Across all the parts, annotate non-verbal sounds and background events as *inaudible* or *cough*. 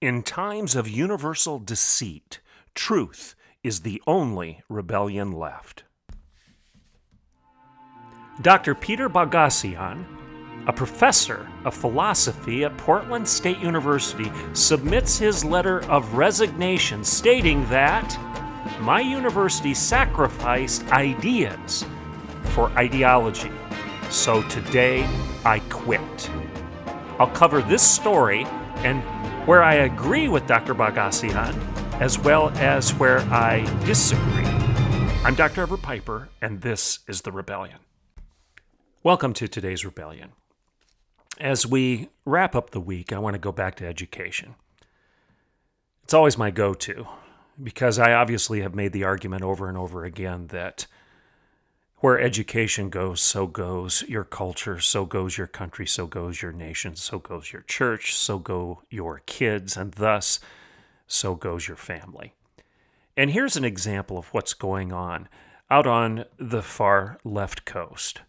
In times of universal deceit, truth is the only rebellion left. Dr. Peter Boghossian, a professor of philosophy at Portland State University, submits his letter of resignation stating that my university sacrificed ideas for ideology, so today I quit. I'll cover this story and where I agree with Dr. Boghossian, as well as where I disagree. I'm Dr. Everett Piper, and this is The Rebellion. Welcome to today's Rebellion. As we wrap up the week, I want to go back to education. It's always my go to because I obviously have made the argument over and over again that where education goes, so goes your culture, so goes your country, so goes your nation, so goes your church, so go your kids, and thus so goes your family. And here's an example of what's going on out on the far left coast,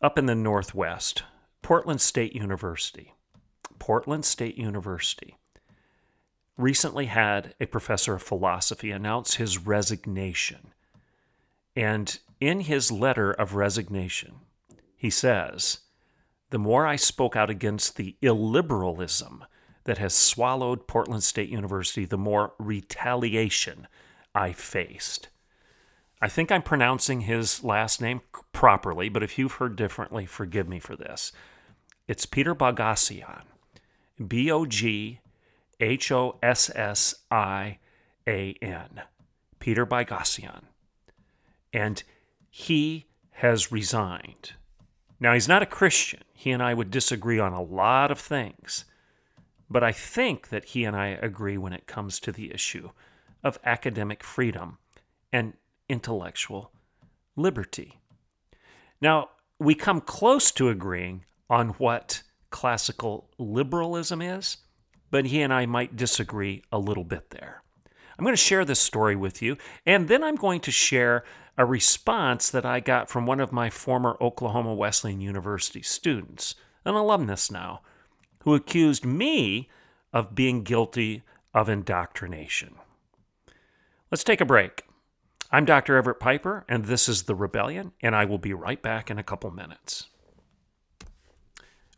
up in the northwest, Portland State University. Portland State University recently had a professor of philosophy announce his resignation. And in his letter of resignation, he says, The more I spoke out against the illiberalism that has swallowed Portland State University, the more retaliation I faced. I think I'm pronouncing his last name properly, but if you've heard differently, forgive me for this. It's Peter Boghossian, B O G H O S S I A N. Peter Boghossian. And he has resigned. Now, he's not a Christian. He and I would disagree on a lot of things. But I think that he and I agree when it comes to the issue of academic freedom and intellectual liberty. Now, we come close to agreeing on what classical liberalism is, but he and I might disagree a little bit there. I'm going to share this story with you, and then I'm going to share a response that I got from one of my former Oklahoma Wesleyan University students, an alumnus now, who accused me of being guilty of indoctrination. Let's take a break. I'm Dr. Everett Piper, and this is The Rebellion, and I will be right back in a couple minutes.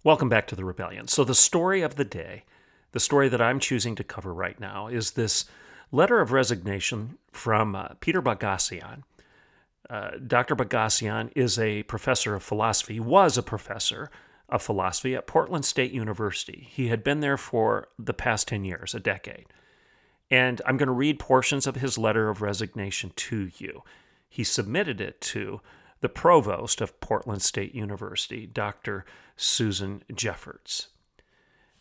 Welcome back to The Rebellion. So, the story of the day, the story that I'm choosing to cover right now, is this letter of resignation from uh, Peter Boghossian. uh, Dr. Boghossian is a professor of philosophy, was a professor of philosophy at Portland State University. He had been there for the past 10 years, a decade. And I'm going to read portions of his letter of resignation to you. He submitted it to the provost of Portland State University, Dr. Susan Jeffords.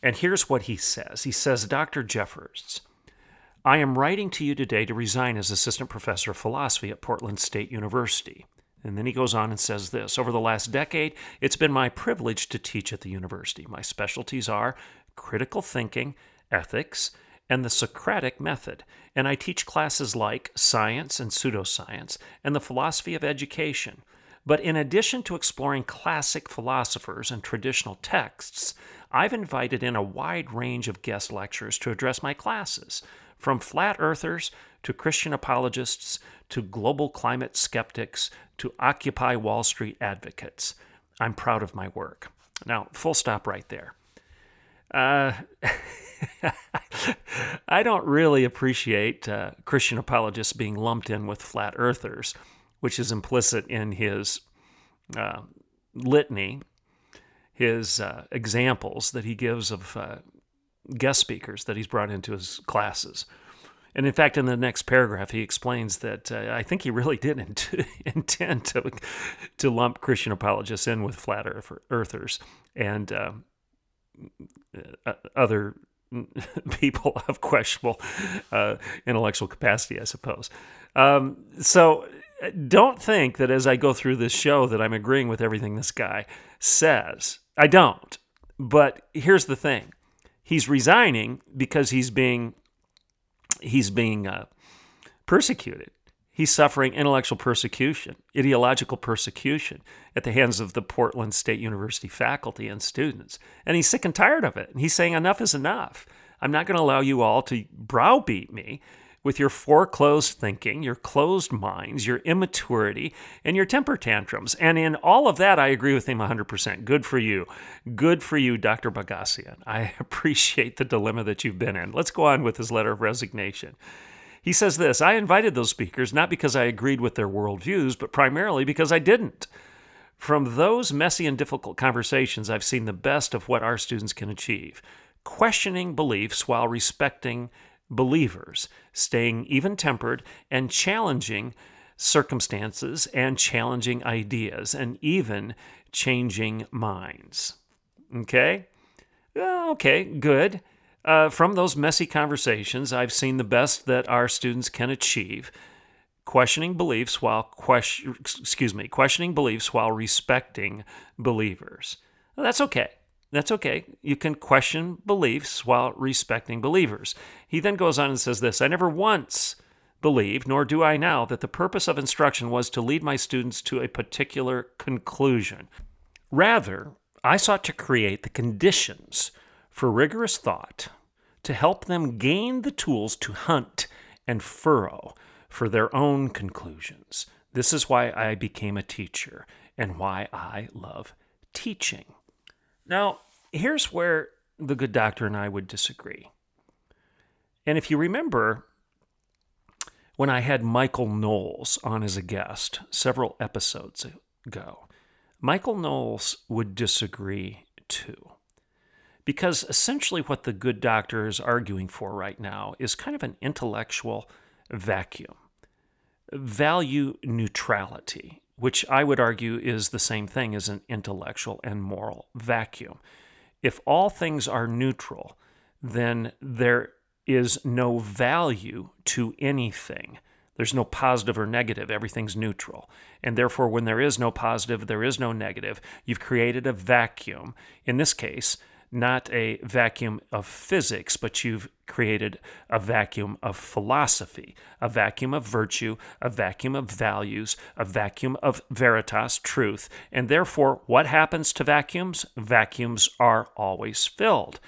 And here's what he says He says, Dr. Jeffords, I am writing to you today to resign as assistant professor of philosophy at Portland State University. And then he goes on and says this Over the last decade, it's been my privilege to teach at the university. My specialties are critical thinking, ethics, and the Socratic method. And I teach classes like science and pseudoscience and the philosophy of education. But in addition to exploring classic philosophers and traditional texts, I've invited in a wide range of guest lecturers to address my classes from flat earthers to Christian apologists to global climate skeptics to Occupy Wall Street advocates. I'm proud of my work. Now, full stop right there. Uh, *laughs* I don't really appreciate uh, Christian apologists being lumped in with flat earthers, which is implicit in his uh, litany, his uh, examples that he gives of uh, guest speakers that he's brought into his classes. And in fact, in the next paragraph, he explains that uh, I think he really did *laughs* int- intend to, to lump Christian apologists in with flat earthers and uh, uh, other *laughs* people of questionable uh, intellectual capacity, I suppose. Um, so don't think that as I go through this show that I'm agreeing with everything this guy says. I don't. But here's the thing: he's resigning because he's being he's being uh, persecuted. He's suffering intellectual persecution, ideological persecution at the hands of the Portland State University faculty and students. And he's sick and tired of it. And he's saying, enough is enough. I'm not going to allow you all to browbeat me with your foreclosed thinking, your closed minds, your immaturity, and your temper tantrums. And in all of that, I agree with him 100%. Good for you. Good for you, Dr. Boghossian. I *laughs* appreciate the dilemma that you've been in. Let's go on with his letter of resignation. He says this I invited those speakers not because I agreed with their worldviews, but primarily because I didn't. From those messy and difficult conversations, I've seen the best of what our students can achieve questioning beliefs while respecting believers, staying even tempered and challenging circumstances and challenging ideas and even changing minds. Okay? Okay, good. Uh, from those messy conversations, I've seen the best that our students can achieve questioning beliefs while question, excuse me questioning beliefs while respecting believers that's okay that's okay. You can question beliefs while respecting believers. He then goes on and says this I never once believed, nor do I now, that the purpose of instruction was to lead my students to a particular conclusion. Rather, I sought to create the conditions for rigorous thought to help them gain the tools to hunt and furrow for their own conclusions. This is why I became a teacher and why I love teaching. Now, here's where the good doctor and I would disagree. And if you remember, when I had Michael Knowles on as a guest several episodes ago, Michael Knowles would disagree too. Because essentially, what the good doctor is arguing for right now is kind of an intellectual vacuum, value neutrality which I would argue is the same thing as an intellectual and moral vacuum. If all things are neutral, then there is no value to anything. There's no positive or negative. Everything's neutral. And therefore, when there is no positive, there is no negative. You've created a vacuum. In this case, not a vacuum of physics, but you've created a vacuum of philosophy, a vacuum of virtue, a vacuum of values, a vacuum of veritas, truth. And therefore, what happens to vacuums? Vacuums are always filled.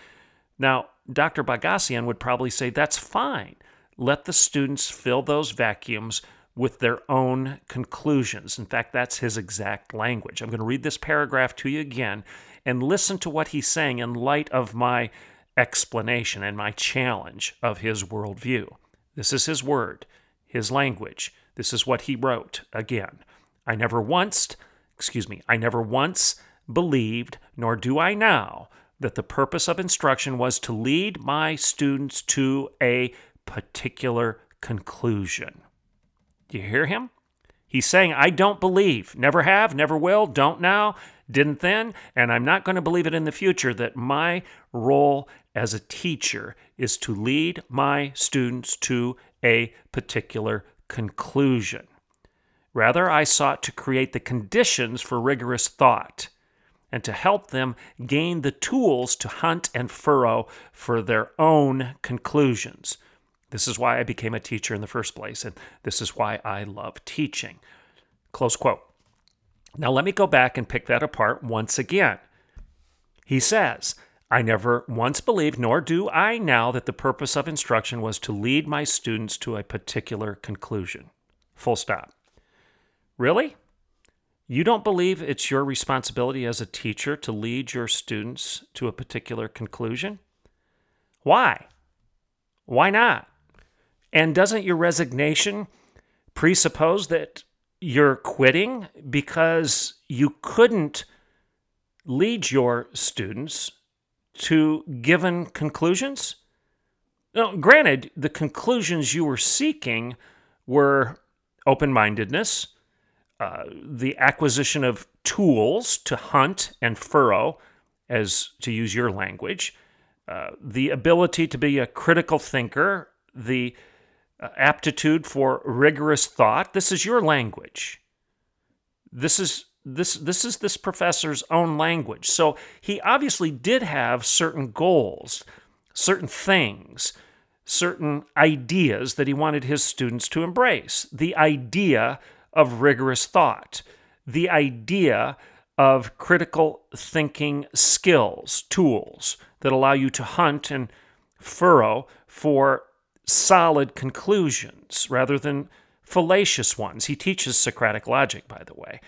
Now, Dr. Boghossian would probably say that's fine. Let the students fill those vacuums with their own conclusions. In fact, that's his exact language. I'm going to read this paragraph to you again and listen to what he's saying in light of my explanation and my challenge of his worldview. This is his word, his language. This is what he wrote again. I never once, excuse me, I never once believed, nor do I now, that the purpose of instruction was to lead my students to a particular conclusion. Do you hear him? He's saying, I don't believe, never have, never will, don't now, didn't then, and I'm not going to believe it in the future that my role as a teacher is to lead my students to a particular conclusion. Rather, I sought to create the conditions for rigorous thought and to help them gain the tools to hunt and furrow for their own conclusions. This is why I became a teacher in the first place, and this is why I love teaching. Close quote. Now, let me go back and pick that apart once again. He says, I never once believed, nor do I now, that the purpose of instruction was to lead my students to a particular conclusion. Full stop. Really? You don't believe it's your responsibility as a teacher to lead your students to a particular conclusion? Why? Why not? And doesn't your resignation presuppose that you're quitting because you couldn't lead your students to given conclusions? Now, granted, the conclusions you were seeking were open mindedness, uh, the acquisition of tools to hunt and furrow, as to use your language, uh, the ability to be a critical thinker, the Uh, aptitude for rigorous thought. This is your language. This is this this is this professor's own language. So he obviously did have certain goals, certain things, certain ideas that he wanted his students to embrace. The idea of rigorous thought, the idea of critical thinking skills, tools that allow you to hunt and furrow for solid conclusions rather than fallacious ones. He teaches Socratic logic, by the way.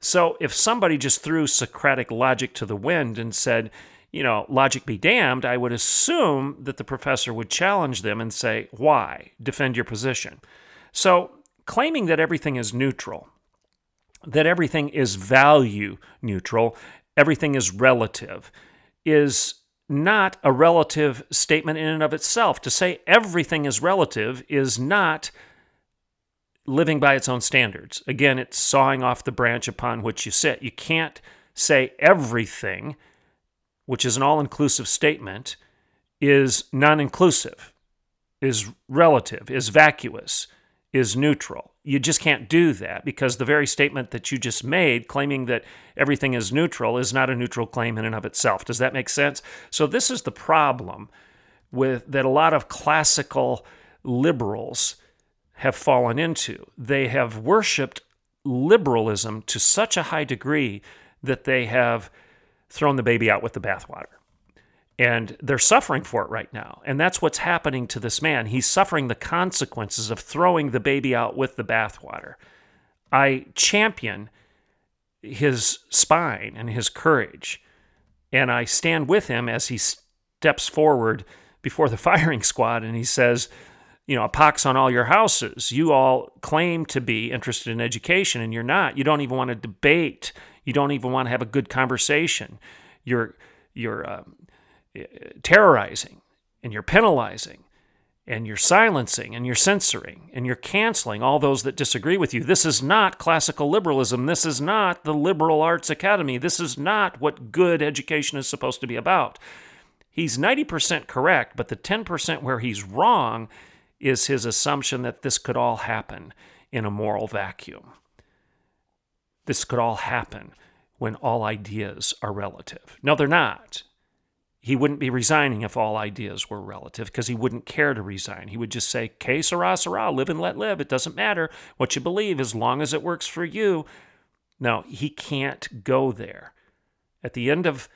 So if somebody just threw Socratic logic to the wind and said, you know, logic be damned, I would assume that the professor would challenge them and say, why? Defend your position. So claiming that everything is neutral, that everything is value neutral, everything is relative, is not a relative statement in and of itself. To say everything is relative is not living by its own standards. Again, it's sawing off the branch upon which you sit. You can't say everything, which is an all inclusive statement, is non inclusive, is relative, is vacuous, is neutral. You just can't do that because the very statement that you just made, claiming that everything is neutral, is not a neutral claim in and of itself. Does that make sense? So, this is the problem with that a lot of classical liberals have fallen into. They have worshiped liberalism to such a high degree that they have thrown the baby out with the bathwater. And they're suffering for it right now. And that's what's happening to this man. He's suffering the consequences of throwing the baby out with the bathwater. I champion his spine and his courage. And I stand with him as he steps forward before the *laughs* firing squad and he says, you know, a pox on all your houses. You all claim to be interested in education and you're not. You don't even want to debate. You don't even want to have a good conversation. You're you're uh, Uh, terrorizing and you're penalizing and you're silencing and you're censoring and you're canceling all those that disagree with you. This is not classical liberalism. This is not the liberal arts academy. This is not what good education is supposed to be about. He's 90% correct, but the 10% where he's wrong is his assumption that this could all happen in a moral vacuum. This could all happen when all ideas are relative. No, they're not. He wouldn't be resigning if all ideas were relative because he wouldn't care to resign. He would just say, Que sera, sera, live and let live. It doesn't matter what you believe as long as it works for you. No, he can't go there. At the end of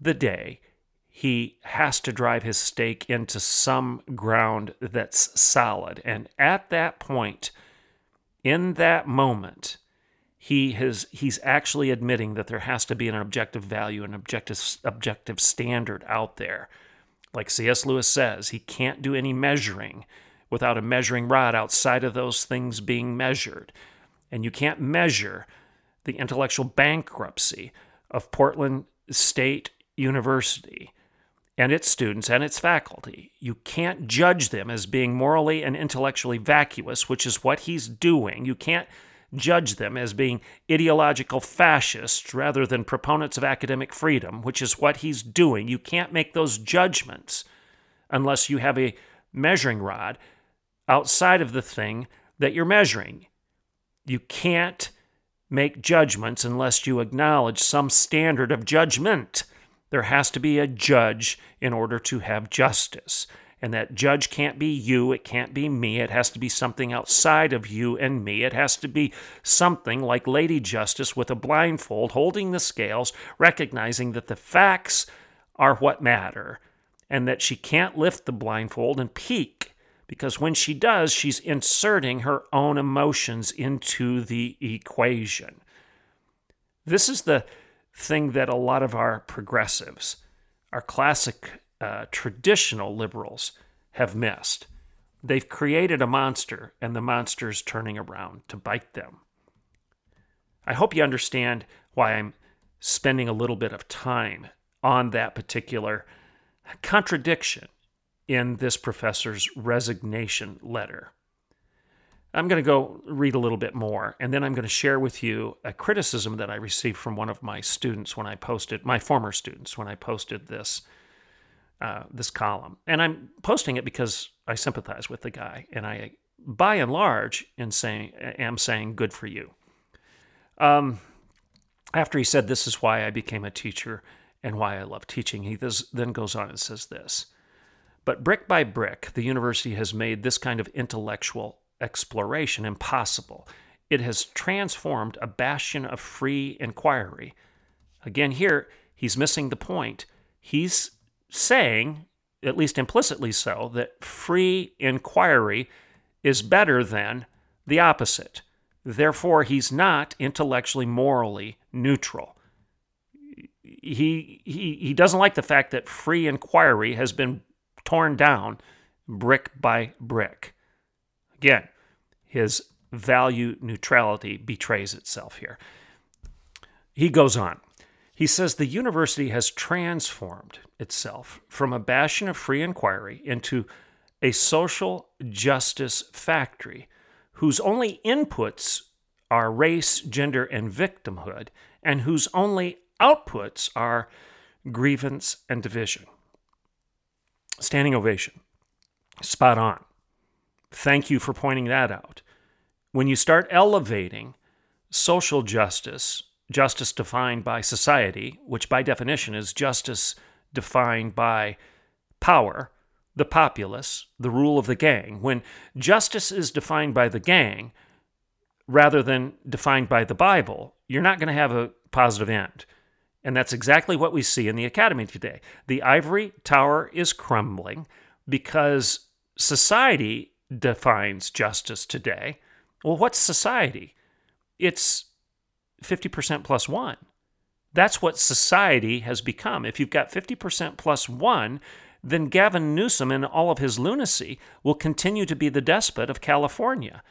the day, he has to drive his stake into some ground that's solid. And at that point, in that moment, he has he's actually admitting that there has to be an objective value, an objective objective standard out there. Like C.S. Lewis says, he can't do any measuring without a measuring rod outside of those things being measured. And you can't measure the intellectual bankruptcy of Portland State University and its students and its faculty. You can't judge them as being morally and intellectually vacuous, which is what he's doing. You can't judge them as being ideological fascists rather than proponents of academic freedom, which is what he's doing. You can't make those judgments unless you have a measuring rod outside of the thing that you're measuring. You can't make judgments unless you acknowledge some standard of judgment. There has to be a judge in order to have justice. And that judge can't be you, it can't be me, it has to be something outside of you and me. It has to be something like Lady Justice with a blindfold, holding the scales, recognizing that the facts are what matter, and that she can't lift the blindfold and peek, because when she does, she's inserting her own emotions into the equation. This is the thing that a lot of our progressives, our classic uh, traditional liberals, have missed. They've created a monster, and the monster is turning around to bite them. I hope you understand why I'm spending a little bit of time on that particular contradiction in this professor's resignation letter. I'm going to go read a little bit more, and then I'm going to share with you a criticism that I received from one of my students when I posted, my former students, when I posted this uh, this column, and I'm posting it because I sympathize with the guy, and I, by and large, in saying am saying good for you. Um, after he said, "This is why I became a teacher and why I love teaching," he then goes on and says this. But brick by brick, the university has made this kind of intellectual exploration impossible. It has transformed a bastion of free inquiry. Again, here, he's missing the point. He's saying, at least implicitly so, that free inquiry is better than the opposite. Therefore, he's not intellectually, morally neutral. He, he, he doesn't like the fact that free inquiry has been torn down brick by brick. Again, his value neutrality betrays itself here. He goes on. He says the university has transformed itself from a bastion of free inquiry into a social justice factory whose only inputs are race, gender, and victimhood, and whose only outputs are grievance and division. Standing ovation. Spot on. Thank you for pointing that out. When you start elevating social justice, justice defined by society, which by definition is justice defined by power, the populace, the rule of the gang, when justice is defined by the gang rather than defined by the Bible, you're not going to have a positive end. And that's exactly what we see in the academy today. The ivory tower is crumbling because society defines justice today. Well, what's society? It's 50% plus one. That's what society has become. If you've got 50% plus one, then Gavin Newsom, in all of his lunacy, will continue to be the despot of California.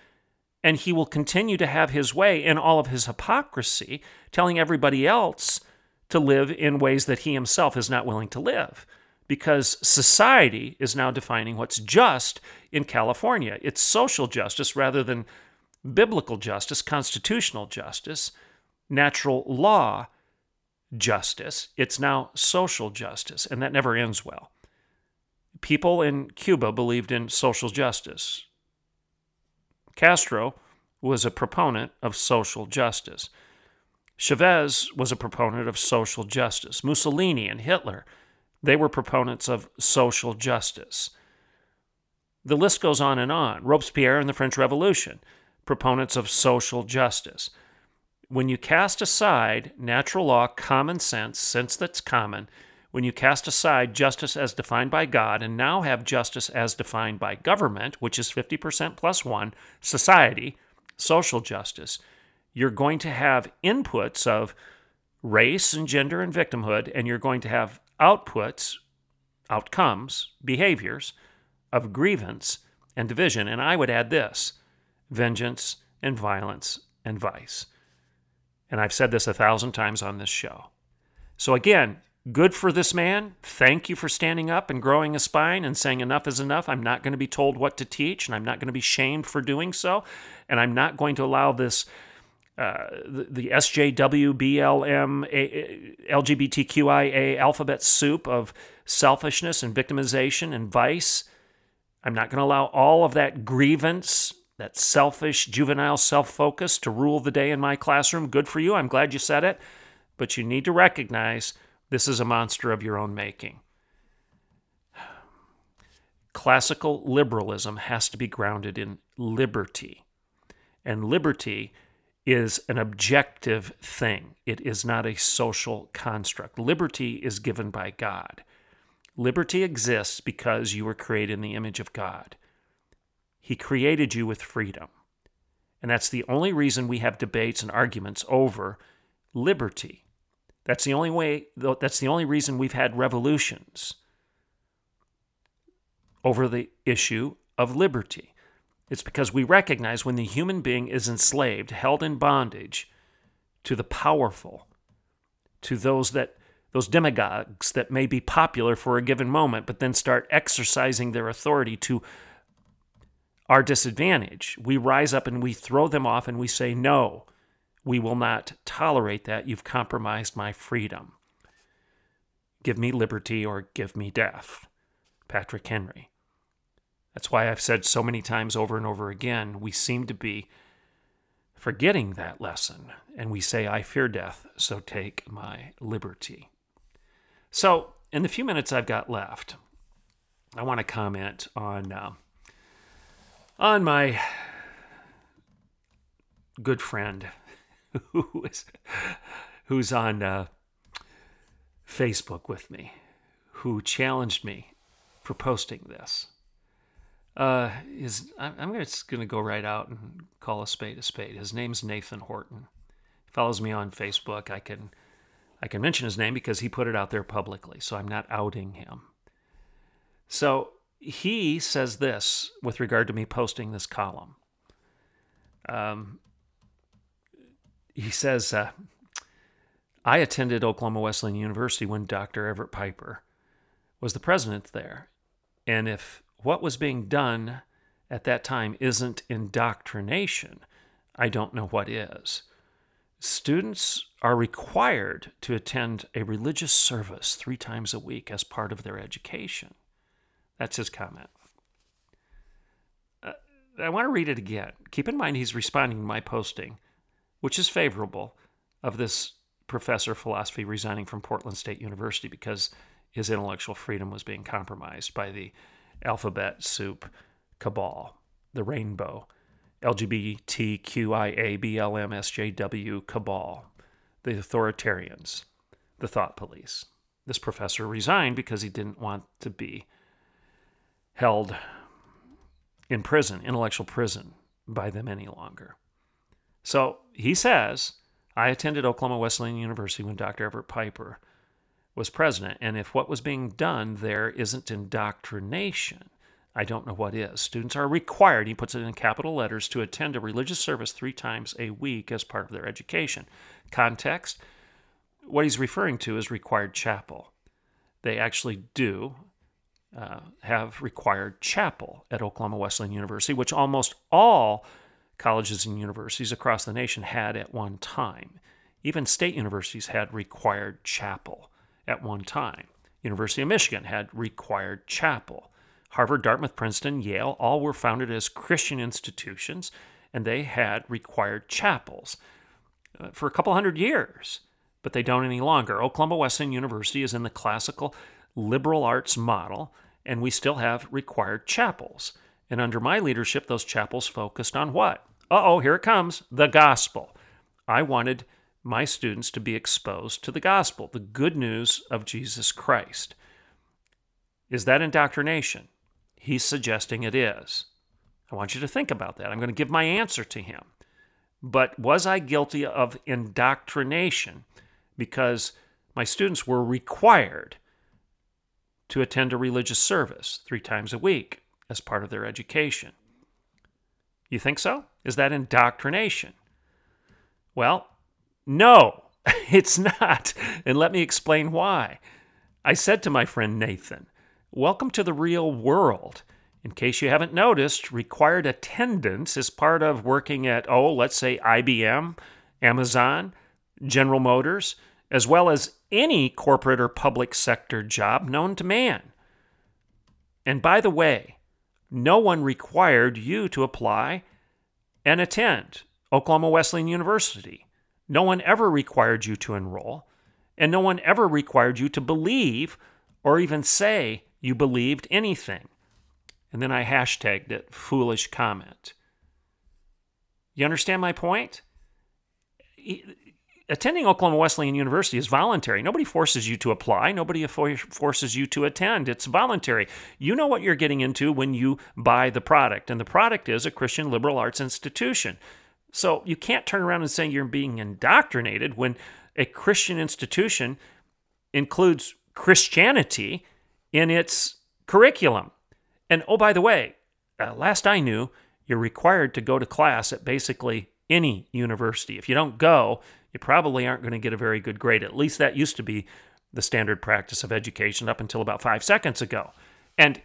And he will continue to have his way in all of his hypocrisy, telling everybody else to live in ways that he himself is not willing to live. Because society is now defining what's just in California. It's social justice rather than biblical justice, constitutional justice, natural law justice. It's now social justice, and that never ends well. People in Cuba believed in social justice. Castro was a proponent of social justice. Chavez was a proponent of social justice. Mussolini and Hitler, they were proponents of social justice. The list goes on and on. Robespierre and the French Revolution, proponents of social justice. When you cast aside natural law, common sense, sense that's common, when you cast aside justice as defined by God and now have justice as defined by government, which is 50% plus one, society, social justice, you're going to have inputs of race and gender and victimhood, and you're going to have outputs, outcomes, behaviors of grievance and division. And I would add this vengeance and violence and vice. And I've said this a thousand times on this show. So, again, good for this man. Thank you for standing up and growing a spine and saying enough is enough. I'm not going to be told what to teach, and I'm not going to be shamed for doing so. And I'm not going to allow this uh, the, the SJW, BLM, A, LGBTQIA alphabet soup of selfishness and victimization and vice. I'm not going to allow all of that grievance, that selfish, juvenile self focus to rule the day in my classroom. Good for you. I'm glad you said it. But you need to recognize this is a monster of your own making. Classical liberalism has to be grounded in liberty. And liberty is an objective thing, it is not a social construct. Liberty is given by God. Liberty exists because you were created in the image of God. He created you with freedom. And that's the only reason we have debates and arguments over liberty. That's the only way that's the only reason we've had revolutions over the issue of liberty. It's because we recognize when the human being is enslaved, held in bondage to the powerful, to those that those demagogues that may be popular for a given moment, but then start exercising their authority to our disadvantage. We rise up and we throw them off and we say, No, we will not tolerate that. You've compromised my freedom. Give me liberty or give me death. Patrick Henry. That's why I've said so many times over and over again, we seem to be forgetting that lesson. And we say, I fear death, so take my liberty. So, in the few minutes I've got left, I want to comment on uh, on my good friend *laughs* who is who's on uh, Facebook with me, who challenged me for posting this. Uh, is I'm just going to go right out and call a spade a spade. His name's Nathan Horton. He follows me on Facebook. I can I can mention his name because he put it out there publicly, so I'm not outing him. So he says this with regard to me posting this column. Um, he says, uh, I attended Oklahoma Wesleyan University when Dr. Everett Piper was the president there. And if what was being done at that time isn't indoctrination, I don't know what is. Students are required to attend a religious service three times a week as part of their education. That's his comment. Uh, I want to read it again. Keep in mind he's responding to my posting, which is favorable, of this professor of philosophy resigning from Portland State University because his intellectual freedom was being compromised by the alphabet soup cabal, the rainbow, LGBTQIA, BLM, cabal, the authoritarians, the thought police. This professor resigned because he didn't want to be held in prison, intellectual prison, by them any longer. So he says, I attended Oklahoma Wesleyan University when Dr. Everett Piper was president, and if what was being done there isn't indoctrination, I don't know what is. Students are required, he puts it in capital letters, to attend a religious service three times a week as part of their education. Context what he's referring to is required chapel. They actually do, uh, have required chapel at Oklahoma Wesleyan University, which almost all colleges and universities across the nation had at one time. Even state universities had required chapel at one time. University of Michigan had required chapel. Harvard, Dartmouth, Princeton, Yale all were founded as Christian institutions, and they had required chapels uh, for a couple hundred years, but they don't any longer. Oklahoma Wesleyan University is in the classical liberal arts model, and we still have required chapels. And under my leadership, those chapels focused on what? Uh oh, here it comes the gospel. I wanted my students to be exposed to the gospel, the good news of Jesus Christ. Is that indoctrination? He's suggesting it is. I want you to think about that. I'm going to give my answer to him. But was I guilty of indoctrination because my students were required to attend a religious service three times a week as part of their education. You think so? Is that indoctrination? Well, no, *laughs* it's not. And let me explain why. I said to my friend Nathan, Welcome to the real world. In case you haven't noticed, required attendance is part of working at, oh, let's say IBM, Amazon, General Motors, as well as any corporate or public sector job known to man. And by the way, no one required you to apply and attend Oklahoma Wesleyan University. No one ever required you to enroll, and no one ever required you to believe or even say you believed anything. And then I hashtagged it foolish comment. You understand my point? Attending Oklahoma Wesleyan University is voluntary. Nobody forces you to apply, nobody forces you to attend. It's voluntary. You know what you're getting into when you buy the product, and the product is a Christian liberal arts institution. So you can't turn around and say you're being indoctrinated when a Christian institution includes Christianity in its curriculum. And oh, by the way, uh, last I knew, you're required to go to class at basically any university. If you don't go, you probably aren't going to get a very good grade. At least that used to be the standard practice of education up until about five seconds ago. And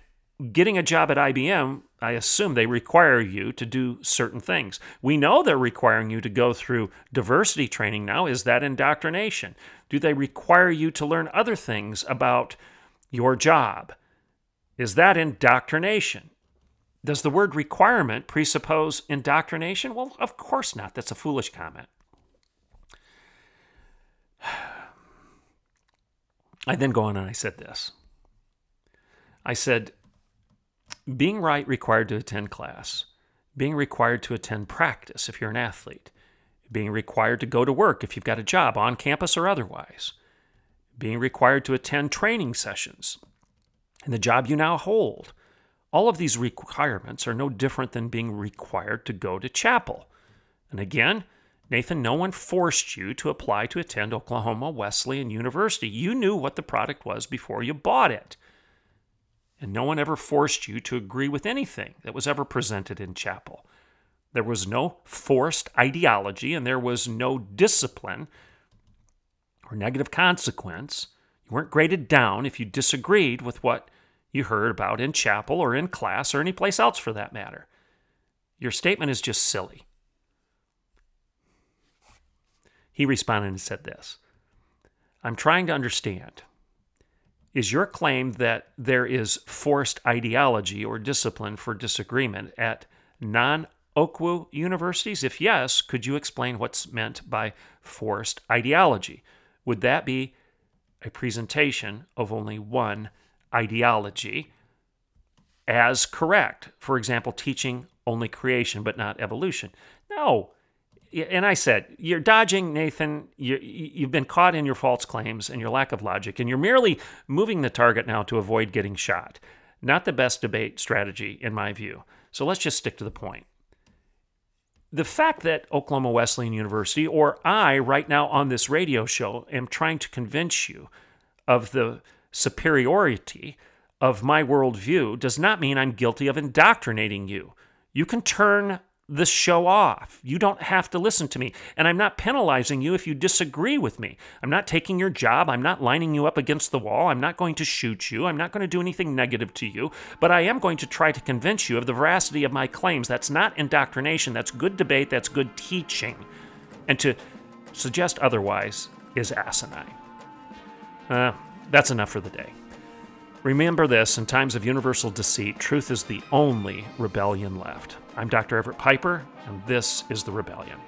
getting a job at IBM, I assume they require you to do certain things. We know they're requiring you to go through diversity training now. Is that indoctrination? Do they require you to learn other things about your job? Is that indoctrination? Does the word requirement presuppose indoctrination? Well, of course not. That's a foolish comment. *sighs* I then go on and I said this. I said, being right required to attend class, being required to attend practice if you're an athlete, being required to go to work if you've got a job on campus or otherwise, being required to attend training sessions in the job you now hold. All of these requirements are no different than being required to go to chapel. And again, Nathan, no one forced you to apply to attend Oklahoma Wesleyan University. You knew what the product was before you bought it. And no one ever forced you to agree with anything that was ever presented in chapel. There was no forced ideology and there was no discipline or negative consequence. You weren't graded down if you disagreed with what you heard about in chapel or in class or any place else for that matter. Your statement is just silly. He responded and said this I'm trying to understand. Is your claim that there is forced ideology or discipline for disagreement at non Okwu universities? If yes, could you explain what's meant by forced ideology? Would that be a presentation of only one ideology as correct? For example, teaching only creation but not evolution. No, and I said, you're dodging, Nathan. You, you've been caught in your false claims and your lack of logic, and you're merely moving the target now to avoid getting shot. Not the best debate strategy, in my view. So let's just stick to the point. The fact that Oklahoma Wesleyan University, or I right now on this radio show, am trying to convince you of the superiority of my worldview does not mean I'm guilty of indoctrinating you. You can turn the show off. You don't have to listen to me. And I'm not penalizing you if you disagree with me. I'm not taking your job. I'm not lining you up against the wall. I'm not going to shoot you. I'm not going to do anything negative to you. But I am going to try to convince you of the veracity of my claims. That's not indoctrination. That's good debate. That's good teaching. And to suggest otherwise is asinine. Uh, that's enough for the day. Remember this in times of universal deceit, truth is the only rebellion left. I'm Dr. Everett Piper, and this is The Rebellion.